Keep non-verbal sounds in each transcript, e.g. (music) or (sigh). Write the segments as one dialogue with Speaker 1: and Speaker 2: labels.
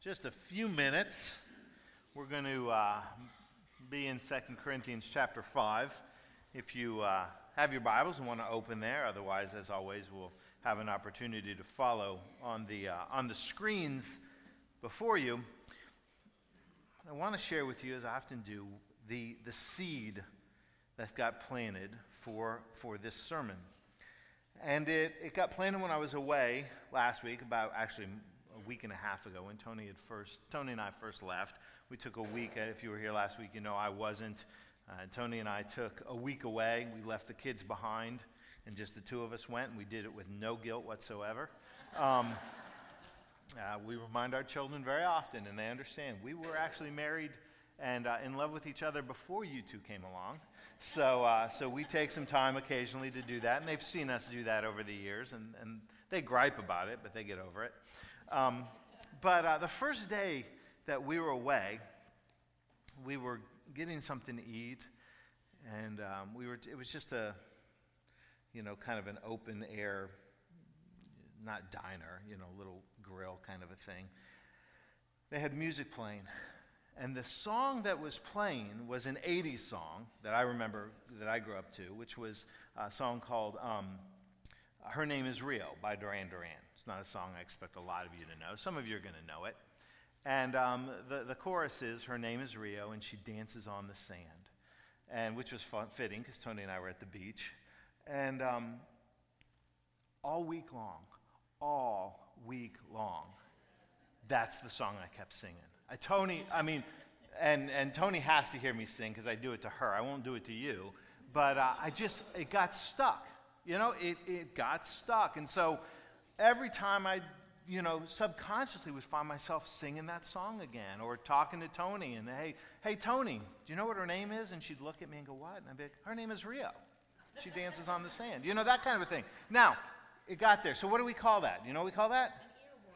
Speaker 1: just a few minutes. We're going to uh, be in 2 Corinthians chapter 5. If you uh, have your Bibles and want to open there, otherwise, as always, we'll have an opportunity to follow on the, uh, on the screens before you. I want to share with you, as I often do, the, the seed that got planted for, for this sermon. And it, it got planted when I was away last week, about actually week and a half ago when Tony had first, Tony and I first left. We took a week. Uh, if you were here last week, you know I wasn't. Uh, Tony and I took a week away. We left the kids behind, and just the two of us went, and we did it with no guilt whatsoever. Um, (laughs) uh, we remind our children very often, and they understand. We were actually married and uh, in love with each other before you two came along. So, uh, so we take some time occasionally to do that, and they've seen us do that over the years, and, and they gripe about it, but they get over it. Um, but uh, the first day that we were away, we were getting something to eat, and um, we were. It was just a, you know, kind of an open air, not diner, you know, little grill kind of a thing. They had music playing, and the song that was playing was an 80s song that I remember that I grew up to, which was a song called um, Her Name is Rio by Duran Duran. Not a song I expect a lot of you to know. Some of you are going to know it. And um, the, the chorus is Her Name is Rio, and she dances on the sand. And which was fun, fitting because Tony and I were at the beach. And um, all week long, all week long, that's the song I kept singing. I, Tony, I mean, and, and Tony has to hear me sing because I do it to her. I won't do it to you. But uh, I just, it got stuck. You know, it, it got stuck. And so every time I, you know, subconsciously would find myself singing that song again or talking to Tony and, hey, hey, Tony, do you know what her name is? And she'd look at me and go, what? And I'd be like, her name is Rio. She dances on the sand. You know, that kind of a thing. Now, it got there. So what do we call that? You know what we call that?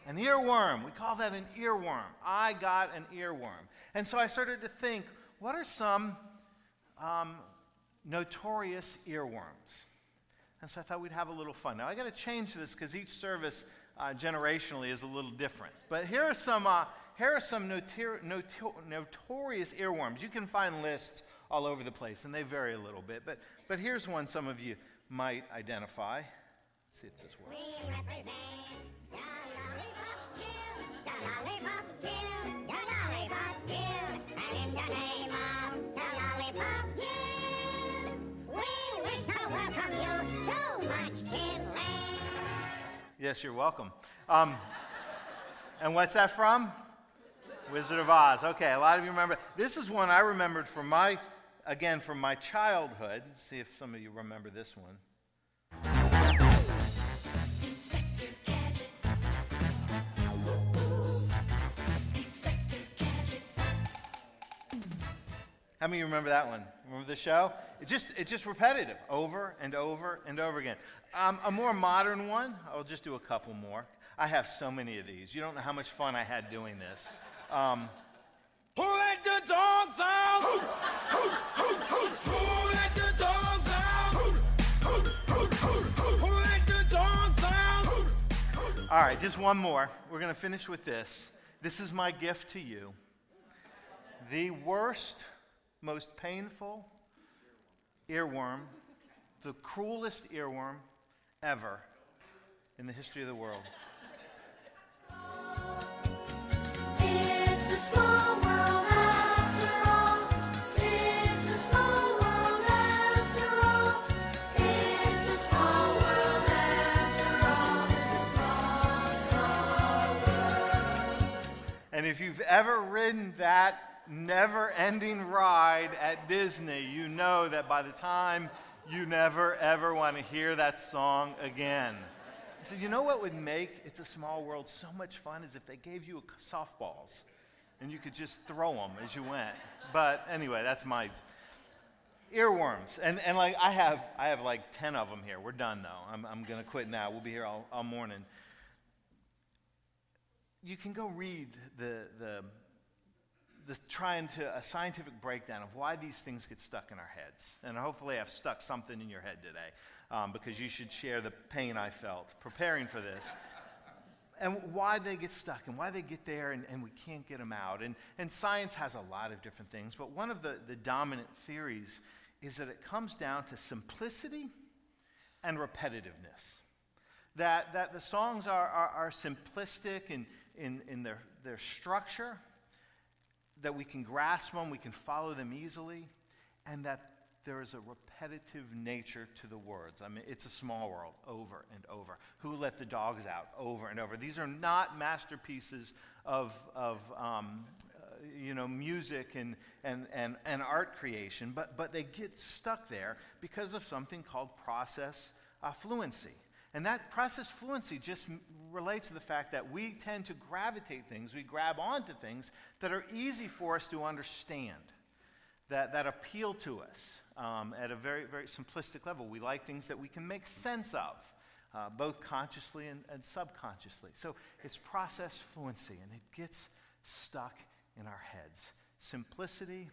Speaker 1: An earworm. We call that an earworm. I got an earworm. And so I started to think what are some um, notorious earworms? And so I thought we'd have a little fun. Now I got to change this because each service uh, generationally is a little different. But here are some, uh, here are some notor- notor- notorious earworms. You can find lists all over the place, and they vary a little bit. But, but here's one some of you might identify. Let's see if this works. Yes, you're welcome. Um, and what's that from? Wizard of Oz. Okay, a lot of you remember. This is one I remembered from my, again, from my childhood. See if some of you remember this one. How many of you remember that one? Remember the show? It just, it's just repetitive, over and over and over again. Um, a more modern one, I'll just do a couple more. I have so many of these. You don't know how much fun I had doing this. Um,
Speaker 2: Who let the dogs out? Who let the dogs out? Who let the dogs out?
Speaker 1: all right, just one more. We're going to finish with this. This is my gift to you. The worst, most painful earworm, the cruelest earworm ever in the history of the world.
Speaker 3: It's a small world after all. It's a small world after all. It's a small world after all. It's a small, small world.
Speaker 1: And if you've ever ridden that never ending ride at Disney, you know that by the time you never ever want to hear that song again. I said, you know what would make It's a Small World so much fun is if they gave you softballs and you could just throw them as you went. But anyway, that's my earworms. And, and like I have, I have like 10 of them here. We're done though. I'm, I'm going to quit now. We'll be here all, all morning. You can go read the, the, the trying to a scientific breakdown of why these things get stuck in our heads. And hopefully, I've stuck something in your head today um, because you should share the pain I felt preparing for this. (laughs) and why they get stuck and why they get there and, and we can't get them out. And, and science has a lot of different things, but one of the, the dominant theories is that it comes down to simplicity and repetitiveness. That, that the songs are, are, are simplistic in, in, in their, their structure, that we can grasp them, we can follow them easily, and that there is a repetitive nature to the words. I mean, it's a small world over and over. Who let the dogs out over and over? These are not masterpieces of, of um, uh, you know, music and, and, and, and art creation, but, but they get stuck there because of something called process uh, fluency. And that process fluency just relates to the fact that we tend to gravitate things, we grab onto things that are easy for us to understand that, that appeal to us um, at a very, very simplistic level. We like things that we can make sense of, uh, both consciously and, and subconsciously. So it's process fluency, and it gets stuck in our heads simplicity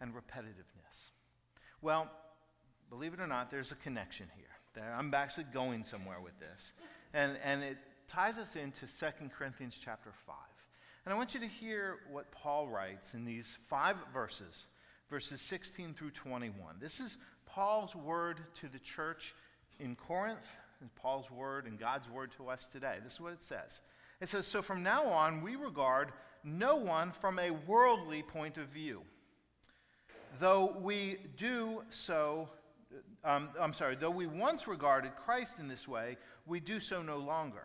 Speaker 1: and repetitiveness. Well, believe it or not, there's a connection here. I'm actually going somewhere with this. And, and it ties us into 2 Corinthians chapter 5. And I want you to hear what Paul writes in these five verses verses 16 through 21. This is Paul's word to the church in Corinth, and Paul's word and God's word to us today. This is what it says. It says, So from now on, we regard no one from a worldly point of view. Though we do so, um, I'm sorry, though we once regarded Christ in this way, we do so no longer.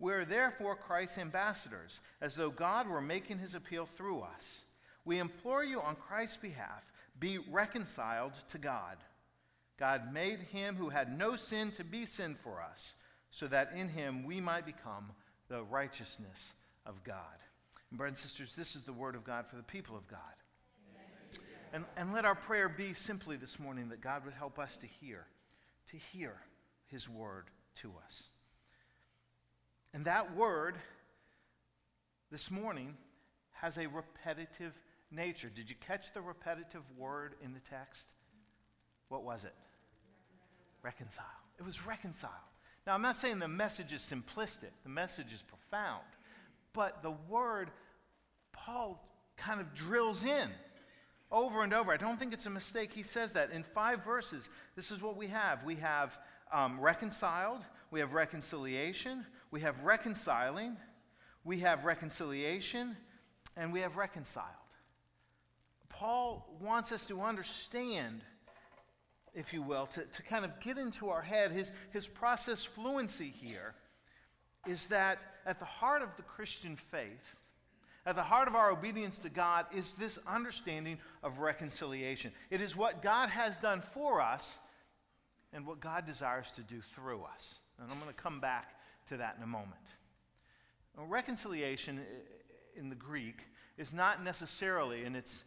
Speaker 1: We are therefore Christ's ambassadors, as though God were making his appeal through us. We implore you on Christ's behalf be reconciled to God. God made him who had no sin to be sin for us, so that in him we might become the righteousness of God. And brothers and sisters, this is the word of God for the people of God. And, and let our prayer be simply this morning that God would help us to hear, to hear his word to us. And that word this morning has a repetitive nature. Did you catch the repetitive word in the text? What was it? Reconcile. It was reconcile. Now, I'm not saying the message is simplistic, the message is profound, but the word Paul kind of drills in over and over. I don't think it's a mistake he says that. In five verses, this is what we have we have um, reconciled, we have reconciliation, we have reconciling, we have reconciliation, and we have reconciled. Paul wants us to understand, if you will, to, to kind of get into our head, his, his process fluency here is that at the heart of the Christian faith, at the heart of our obedience to God, is this understanding of reconciliation. It is what God has done for us and what God desires to do through us. And I'm going to come back to that in a moment. Now, reconciliation in the Greek is not necessarily, in its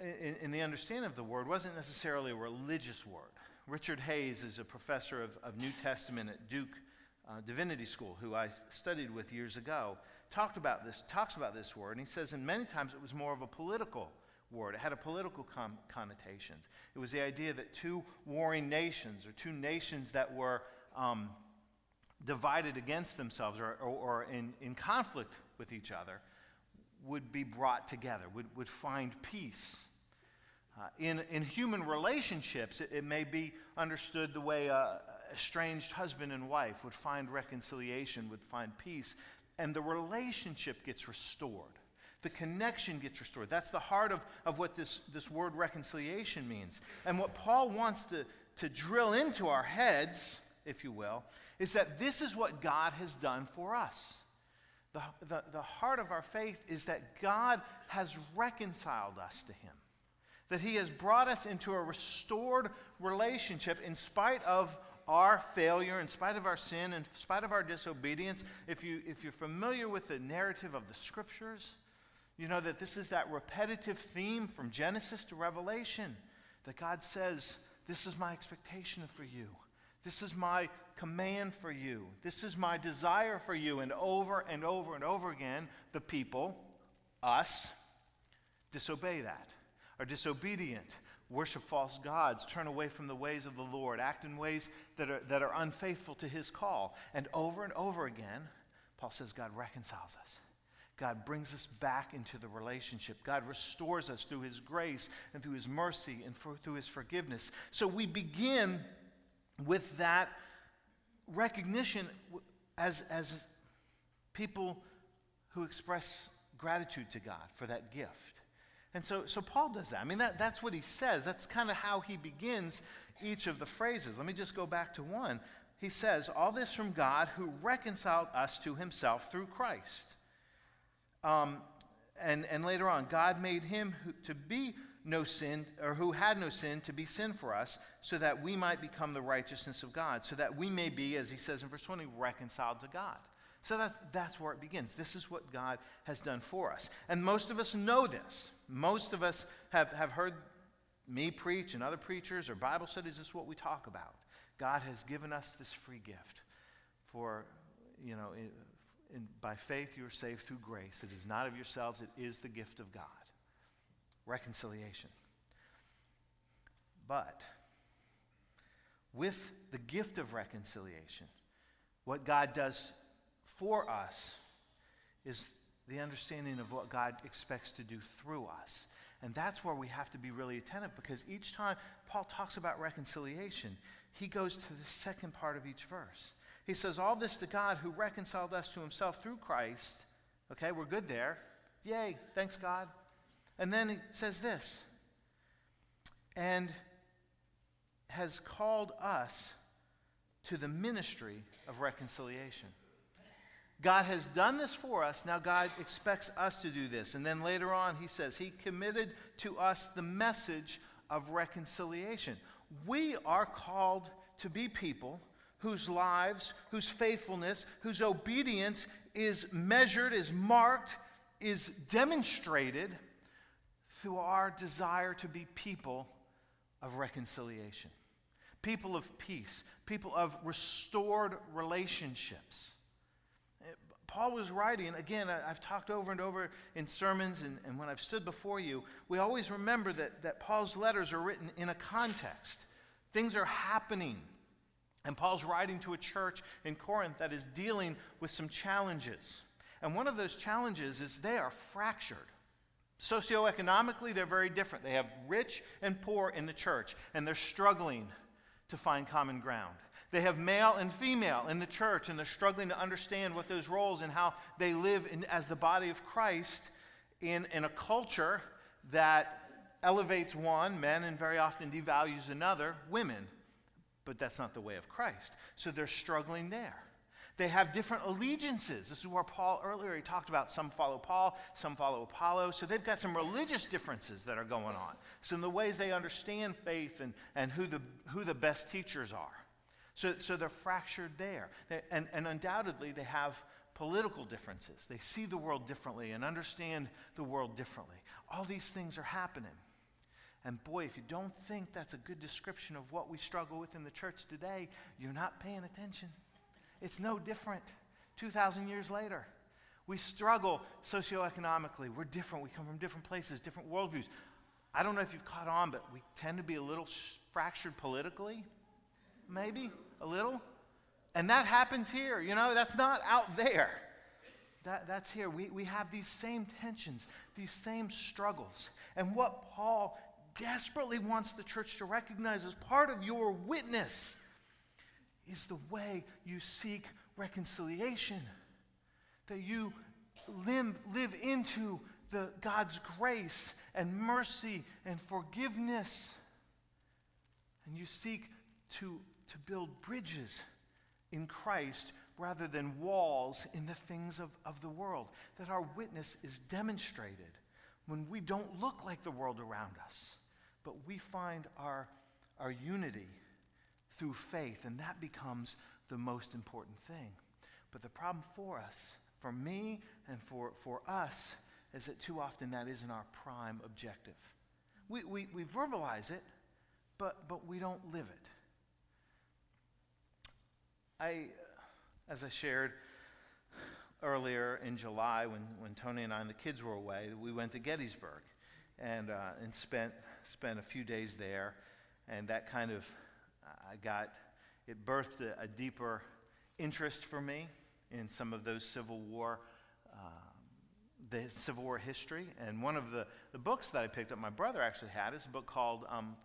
Speaker 1: in, in, the understanding of the word, wasn't necessarily a religious word. Richard Hays is a professor of, of New Testament at Duke uh, Divinity School, who I studied with years ago, talked about this, talks about this word, and he says, and many times it was more of a political word. It had a political com- connotation. It was the idea that two warring nations, or two nations that were um, divided against themselves or, or, or in, in conflict with each other, would be brought together, would, would find peace. Uh, in, in human relationships, it, it, may be understood the way a estranged husband and wife would find reconciliation, would find peace, and the relationship gets restored. The connection gets restored. That's the heart of, of what this, this word reconciliation means. And what Paul wants to, to drill into our heads, if you will, is that this is what God has done for us. The, the, the heart of our faith is that God has reconciled us to Him, that He has brought us into a restored relationship in spite of our failure, in spite of our sin, in spite of our disobedience. If, you, if you're familiar with the narrative of the Scriptures, You know that this is that repetitive theme from Genesis to Revelation that God says, This is my expectation for you. This is my command for you. This is my desire for you. And over and over and over again, the people, us, disobey that, are disobedient, worship false gods, turn away from the ways of the Lord, act in ways that are, that are unfaithful to his call. And over and over again, Paul says God reconciles us. God brings us back into the relationship. God restores us through his grace and through his mercy and for, through his forgiveness. So we begin with that recognition as, as people who express gratitude to God for that gift. And so, so Paul does that. I mean, that, that's what he says. That's kind of how he begins each of the phrases. Let me just go back to one. He says, All this from God who reconciled us to himself through Christ. Um, and, and later on, God made him who, to be no sin, or who had no sin, to be sin for us, so that we might become the righteousness of God, so that we may be, as he says in verse 20, reconciled to God. So that's, that's where it begins. This is what God has done for us. And most of us know this. Most of us have, have heard me preach and other preachers or Bible studies. This is what we talk about. God has given us this free gift for, you know, in, in, by faith you are saved through grace. It is not of yourselves, it is the gift of God. Reconciliation. But with the gift of reconciliation, what God does for us is the understanding of what God expects to do through us. And that's where we have to be really attentive because each time Paul talks about reconciliation, he goes to the second part of each verse. He says, All this to God who reconciled us to himself through Christ. Okay, we're good there. Yay, thanks God. And then he says this, and has called us to the ministry of reconciliation. God has done this for us. Now God expects us to do this. And then later on, he says, He committed to us the message of reconciliation. We are called to be people whose lives, whose faithfulness, whose obedience is measured, is marked, is demonstrated through our desire to be people of reconciliation, people of peace, people of restored relationships. Paul was writing, again, I've talked over and over in sermons and, and when I've stood before you, we always remember that, that Paul's letters are written in a context. Things are happening. And Paul's writing to a church in Corinth that is dealing with some challenges. And one of those challenges is they are fractured. Socioeconomically, they're very different. They have rich and poor in the church, and they're struggling to find common ground. They have male and female in the church, and they're struggling to understand what those roles and how they live in, as the body of Christ in, in a culture that elevates one, men, and very often devalues another, women. But that's not the way of Christ. So they're struggling there. They have different allegiances. This is where Paul earlier he talked about some follow Paul, some follow Apollo. So they've got some religious differences that are going on. Some of the ways they understand faith and, and who, the, who the best teachers are. So, so they're fractured there. They, and, and undoubtedly, they have political differences. They see the world differently and understand the world differently. All these things are happening. And boy, if you don't think that's a good description of what we struggle with in the church today, you're not paying attention. It's no different 2,000 years later. We struggle socioeconomically. We're different. We come from different places, different worldviews. I don't know if you've caught on, but we tend to be a little fractured politically, maybe a little. And that happens here. You know, that's not out there. That, that's here. We, we have these same tensions, these same struggles. And what Paul desperately wants the church to recognize as part of your witness is the way you seek reconciliation. That you live, live into the God's grace and mercy and forgiveness. And you seek to, to build bridges in Christ rather than walls in the things of, of the world. That our witness is demonstrated when we don't look like the world around us, but we find our, our unity through faith, and that becomes the most important thing. But the problem for us, for me and for, for us, is that too often that isn't our prime objective. We, we, we verbalize it, but, but we don't live it. I, as I shared earlier in July when, when Tony and I and the kids were away, we went to Gettysburg and, uh, and spent, spent a few days there. And that kind of, got, it birthed a, a deeper interest for me in some of those Civil War, um, the Civil War history. And one of the, the books that I picked up, my brother actually had, is a book called um,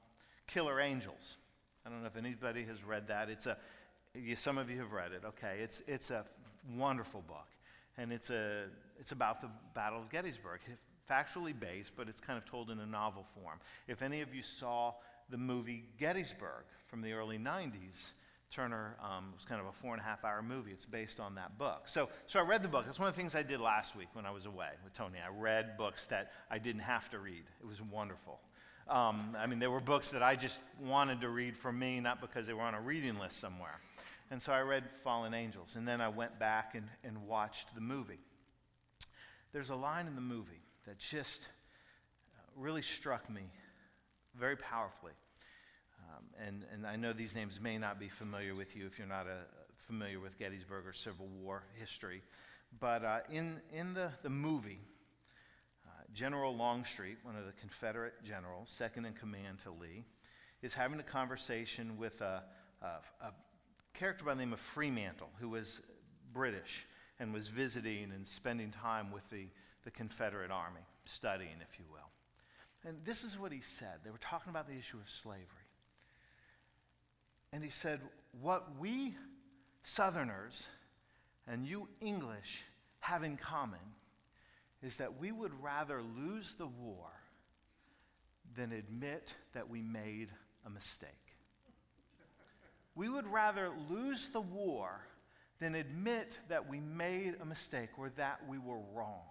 Speaker 1: Killer Angels. I don't know if anybody has read that. It's a, you, some of you have read it. Okay, it's, it's a wonderful book. And it's, a, it's about the Battle of Gettysburg, factually based, but it's kind of told in a novel form. If any of you saw the movie Gettysburg from the early 90s, Turner um, was kind of a four and a half hour movie. It's based on that book. So, so I read the book. That's one of the things I did last week when I was away with Tony. I read books that I didn't have to read. It was wonderful. Um, I mean, there were books that I just wanted to read for me, not because they were on a reading list somewhere. And so I read Fallen Angels, and then I went back and, and watched the movie. There's a line in the movie that just uh, really struck me very powerfully. Um, and, and I know these names may not be familiar with you if you're not a, familiar with Gettysburg or Civil War history. But uh, in, in the, the movie, uh, General Longstreet, one of the Confederate generals, second in command to Lee, is having a conversation with a, a, a character by the name of Fremantle, who was British and was visiting and spending time with the, the Confederate Army, studying, if you will. And this is what he said. They were talking about the issue of slavery. And he said, What we Southerners and you English have in common is that we would rather lose the war than admit that we made a mistake. We would rather lose the war than admit that we made a mistake or that we were wrong.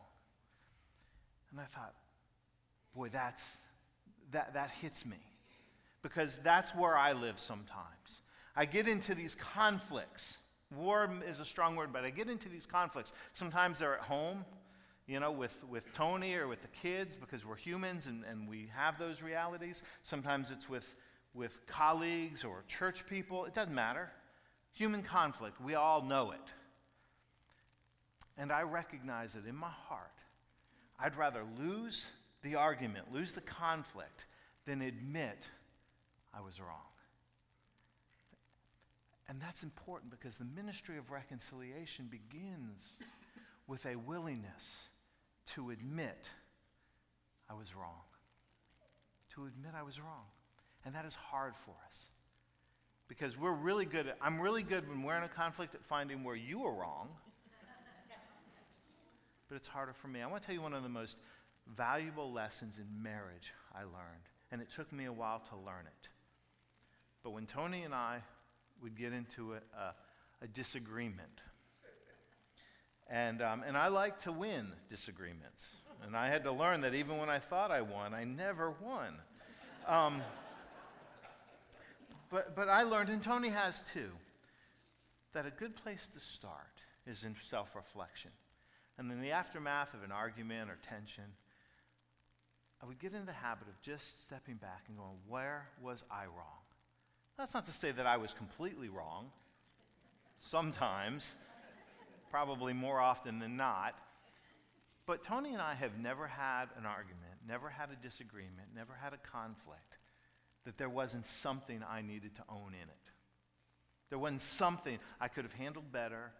Speaker 1: And I thought, boy, that's, that, that hits me. Because that's where I live sometimes. I get into these conflicts. War is a strong word, but I get into these conflicts. Sometimes they're at home, you know, with, with Tony or with the kids because we're humans and, and we have those realities. Sometimes it's with, with colleagues or church people. It doesn't matter. Human conflict, we all know it. And I recognize that in my heart, I'd rather lose the argument, lose the conflict, than admit I was wrong. And that's important because the ministry of reconciliation begins with a willingness to admit I was wrong. To admit I was wrong. And that is hard for us. Because we're really good at, I'm really good when we're in a conflict at finding where you are wrong. but it's harder for me. I want to tell you one of the most valuable lessons in marriage I learned. And it took me a while to learn it. But when Tony and I would get into a, a, a disagreement, and, um, and I like to win disagreements. And I had to learn that even when I thought I won, I never won. Um, but, but I learned, and Tony has too, that a good place to start is in self reflection. And in the aftermath of an argument or tension, I would get into the habit of just stepping back and going, where was I wrong? That's not to say that I was completely wrong. Sometimes, probably more often than not. But Tony and I have never had an argument, never had a disagreement, never had a conflict that there wasn't something I needed to own in it. There wasn't something I could have handled better,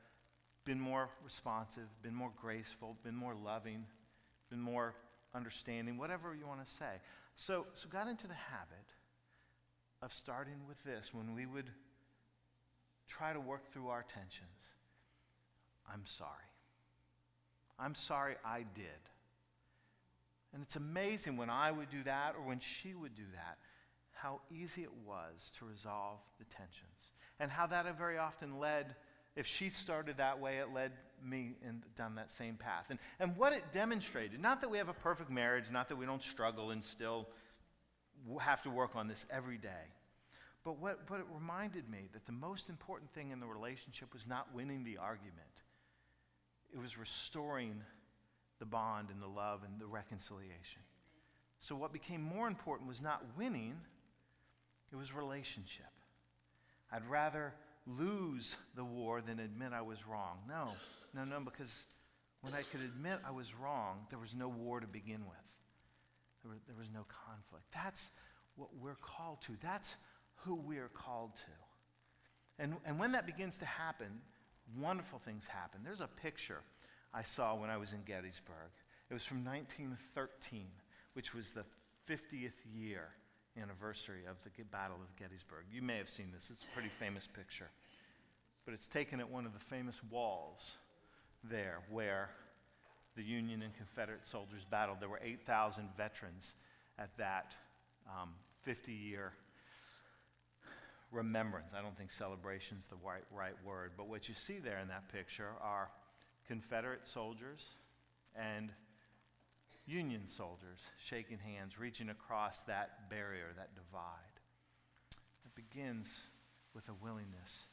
Speaker 1: been more responsive, been more graceful, been more loving, been more understanding, whatever you want to say. So, so got into the habit of starting with this when we would try to work through our tensions. I'm sorry. I'm sorry I did. And it's amazing when I would do that or when she would do that, how easy it was to resolve the tensions. And how that very often led, if she started that way, it led me in, down that same path. And, and what it demonstrated, not that we have a perfect marriage, not that we don't struggle and still have to work on this every day. But what, what it reminded me that the most important thing in the relationship was not winning the argument, it was restoring the bond and the love and the reconciliation. So, what became more important was not winning, it was relationship. I'd rather lose the war than admit I was wrong. No, no, no, because when I could admit I was wrong, there was no war to begin with. There was, there was no conflict. That's what we're called to. That's who we are called to. And, and when that begins to happen, wonderful things happen. There's a picture I saw when I was in Gettysburg. It was from 1913, which was the 50th year anniversary of the Battle of Gettysburg. You may have seen this, it's a pretty famous picture. But it's taken at one of the famous walls there where the Union and Confederate soldiers battled. There were 8,000 veterans at that um, 50 year remembrance. I don't think celebration is the right, right word, but what you see there in that picture are Confederate soldiers and Union soldiers shaking hands, reaching across that barrier, that divide. It begins with a willingness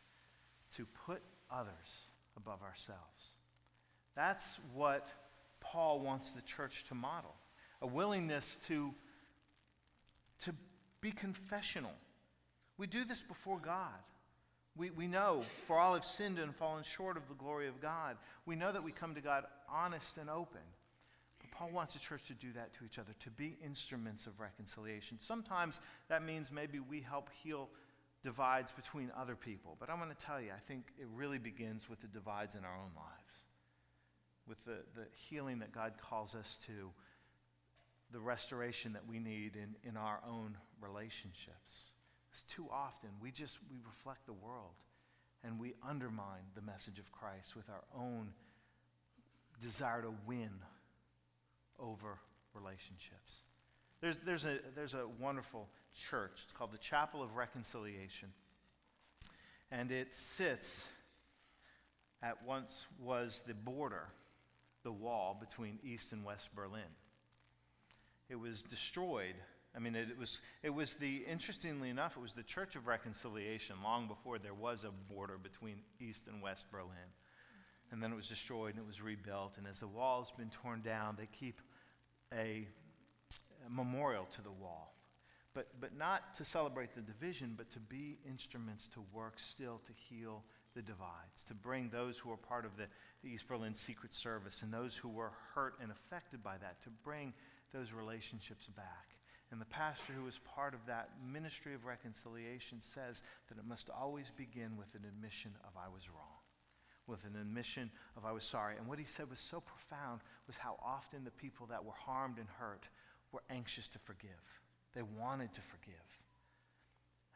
Speaker 1: to put others above ourselves. That's what Paul wants the church to model a willingness to, to be confessional. We do this before God. We, we know, for all have sinned and fallen short of the glory of God. We know that we come to God honest and open. But Paul wants the church to do that to each other, to be instruments of reconciliation. Sometimes that means maybe we help heal divides between other people. But I'm going to tell you, I think it really begins with the divides in our own lives, with the, the healing that God calls us to, the restoration that we need in, in our own relationships. Because too often we just we reflect the world and we undermine the message of Christ with our own desire to win over relationships. There's, there's, a, there's a wonderful church. It's called the Chapel of Reconciliation. And it sits at once was the border, the wall between East and West Berlin. It was destroyed. I mean, it, it was, it was the, interestingly enough, it was the Church of Reconciliation long before there was a border between East and West Berlin. And then it was destroyed and it was rebuilt. And as the wall's been torn down, they keep a, a memorial to the wall. But, but not to celebrate the division, but to be instruments to work still to heal the divides, to bring those who are part of the, the East Berlin Secret Service and those who were hurt and affected by that, to bring those relationships back. And the pastor who was part of that ministry of reconciliation says that it must always begin with an admission of I was wrong, with an admission of I was sorry. And what he said was so profound was how often the people that were harmed and hurt were anxious to forgive. They wanted to forgive.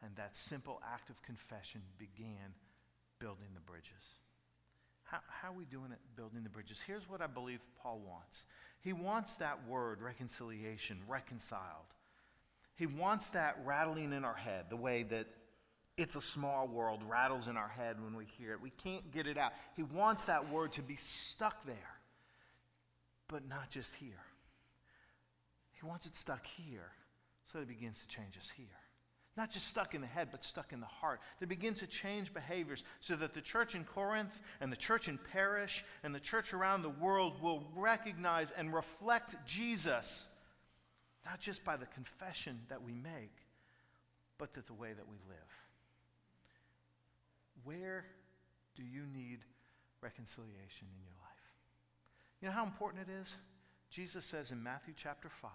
Speaker 1: And that simple act of confession began building the bridges. How, how are we doing it building the bridges? Here's what I believe Paul wants. He wants that word, reconciliation, reconciled. He wants that rattling in our head, the way that it's a small world rattles in our head when we hear it. We can't get it out. He wants that word to be stuck there, but not just here. He wants it stuck here so that it begins to change us here. Not just stuck in the head, but stuck in the heart. That begins to change behaviors so that the church in Corinth and the church in Parish and the church around the world will recognize and reflect Jesus, not just by the confession that we make, but that the way that we live. Where do you need reconciliation in your life? You know how important it is? Jesus says in Matthew chapter 5,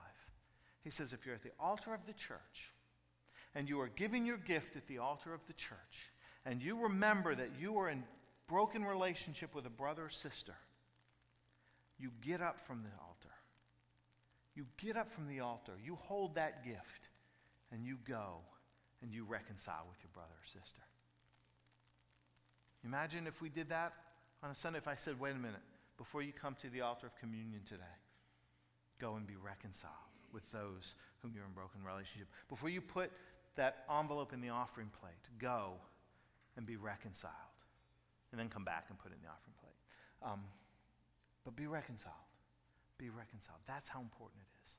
Speaker 1: He says, if you're at the altar of the church and you are giving your gift at the altar of the church, and you remember that you are in broken relationship with a brother or sister, you get up from the altar. You get up from the altar, you hold that gift, and you go and you reconcile with your brother or sister. Imagine if we did that on a Sunday, if I said, wait a minute, before you come to the altar of communion today, go and be reconciled with those whom you're in broken relationship. Before you put that envelope in the offering plate, go and be reconciled. And then come back and put it in the offering plate. Um, but be reconciled. Be reconciled. That's how important it is.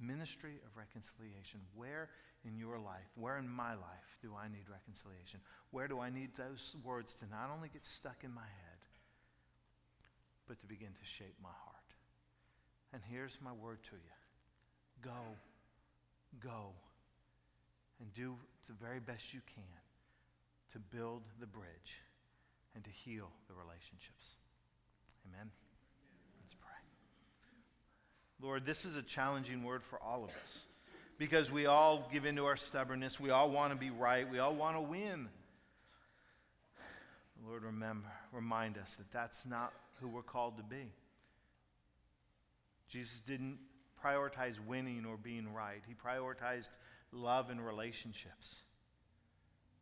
Speaker 1: Ministry of reconciliation. Where in your life, where in my life do I need reconciliation? Where do I need those words to not only get stuck in my head, but to begin to shape my heart? And here's my word to you go, go, and do the very best you can to build the bridge and to heal the relationships. Amen. Let's pray. Lord, this is a challenging word for all of us because we all give into our stubbornness. We all want to be right. We all want to win. Lord, remember, remind us that that's not who we're called to be. Jesus didn't prioritize winning or being right, he prioritized love and relationships.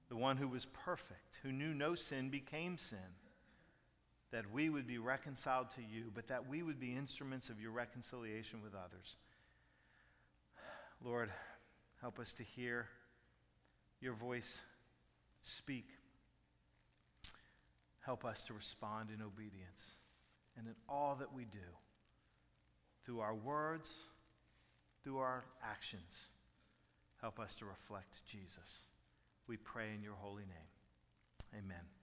Speaker 1: The one who was perfect, who knew no sin, became sin. That we would be reconciled to you, but that we would be instruments of your reconciliation with others. Lord, help us to hear your voice speak. Help us to respond in obedience and in all that we do, through our words, through our actions. Help us to reflect Jesus. We pray in your holy name. Amen.